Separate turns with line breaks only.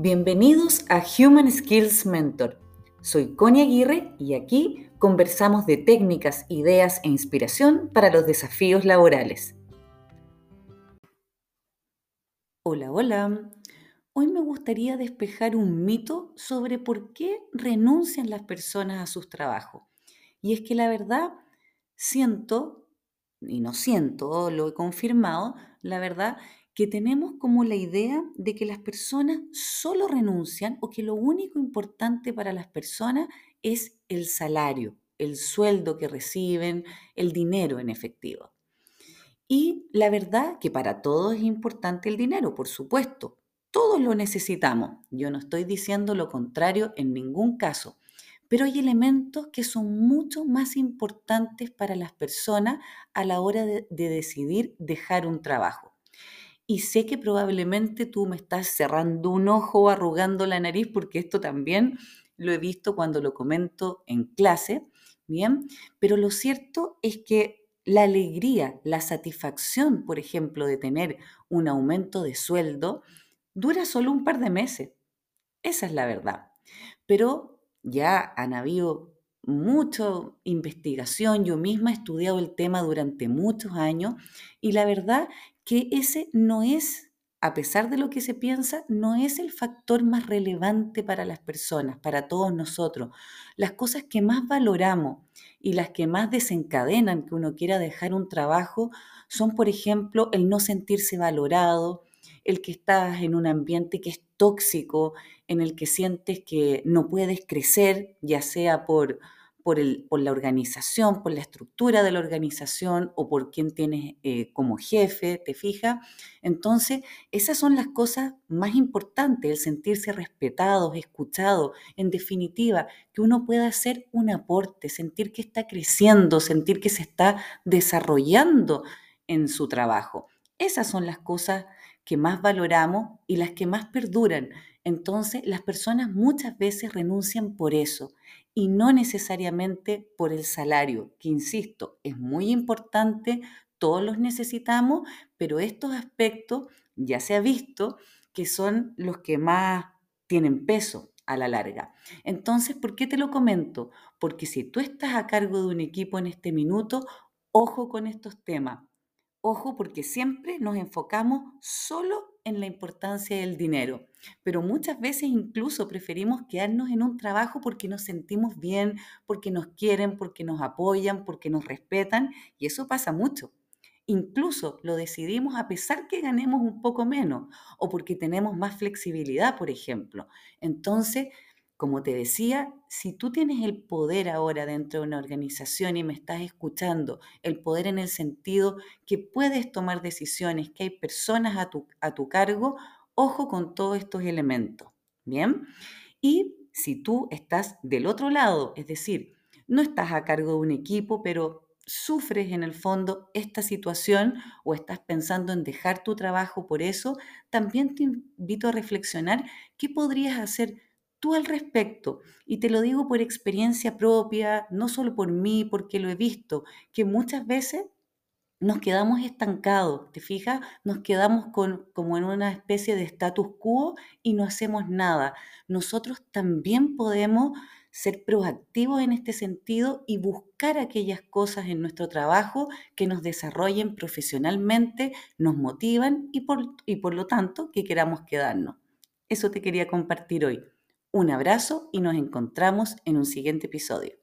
Bienvenidos a Human Skills Mentor. Soy Connie Aguirre y aquí conversamos de técnicas, ideas e inspiración para los desafíos laborales. Hola, hola. Hoy me gustaría despejar un mito sobre por qué renuncian las personas a sus trabajos. Y es que la verdad siento, y no siento, lo he confirmado, la verdad que tenemos como la idea de que las personas solo renuncian o que lo único importante para las personas es el salario, el sueldo que reciben, el dinero en efectivo. Y la verdad que para todos es importante el dinero, por supuesto. Todos lo necesitamos. Yo no estoy diciendo lo contrario en ningún caso. Pero hay elementos que son mucho más importantes para las personas a la hora de, de decidir dejar un trabajo y sé que probablemente tú me estás cerrando un ojo arrugando la nariz porque esto también lo he visto cuando lo comento en clase, ¿bien? Pero lo cierto es que la alegría, la satisfacción, por ejemplo, de tener un aumento de sueldo, dura solo un par de meses. Esa es la verdad. Pero ya han habido mucha investigación, yo misma he estudiado el tema durante muchos años y la verdad que ese no es, a pesar de lo que se piensa, no es el factor más relevante para las personas, para todos nosotros. Las cosas que más valoramos y las que más desencadenan que uno quiera dejar un trabajo son, por ejemplo, el no sentirse valorado, el que estás en un ambiente que es tóxico, en el que sientes que no puedes crecer, ya sea por por, el, por la organización, por la estructura de la organización o por quién tienes eh, como jefe, ¿te fijas? Entonces, esas son las cosas más importantes, el sentirse respetado, escuchado, en definitiva, que uno pueda hacer un aporte, sentir que está creciendo, sentir que se está desarrollando en su trabajo. Esas son las cosas que más valoramos y las que más perduran. Entonces, las personas muchas veces renuncian por eso y no necesariamente por el salario, que insisto, es muy importante, todos los necesitamos, pero estos aspectos ya se ha visto que son los que más tienen peso a la larga. Entonces, ¿por qué te lo comento? Porque si tú estás a cargo de un equipo en este minuto, ojo con estos temas. Ojo porque siempre nos enfocamos solo en la importancia del dinero, pero muchas veces incluso preferimos quedarnos en un trabajo porque nos sentimos bien, porque nos quieren, porque nos apoyan, porque nos respetan, y eso pasa mucho. Incluso lo decidimos a pesar que ganemos un poco menos o porque tenemos más flexibilidad, por ejemplo. Entonces, como te decía, si tú tienes el poder ahora dentro de una organización y me estás escuchando, el poder en el sentido que puedes tomar decisiones, que hay personas a tu, a tu cargo, ojo con todos estos elementos. ¿Bien? Y si tú estás del otro lado, es decir, no estás a cargo de un equipo, pero sufres en el fondo esta situación o estás pensando en dejar tu trabajo por eso, también te invito a reflexionar qué podrías hacer tú al respecto. Y te lo digo por experiencia propia, no solo por mí, porque lo he visto, que muchas veces nos quedamos estancados, ¿te fijas? Nos quedamos con, como en una especie de status quo y no hacemos nada. Nosotros también podemos ser proactivos en este sentido y buscar aquellas cosas en nuestro trabajo que nos desarrollen profesionalmente, nos motivan y por, y por lo tanto que queramos quedarnos. Eso te quería compartir hoy. Un abrazo y nos encontramos en un siguiente episodio.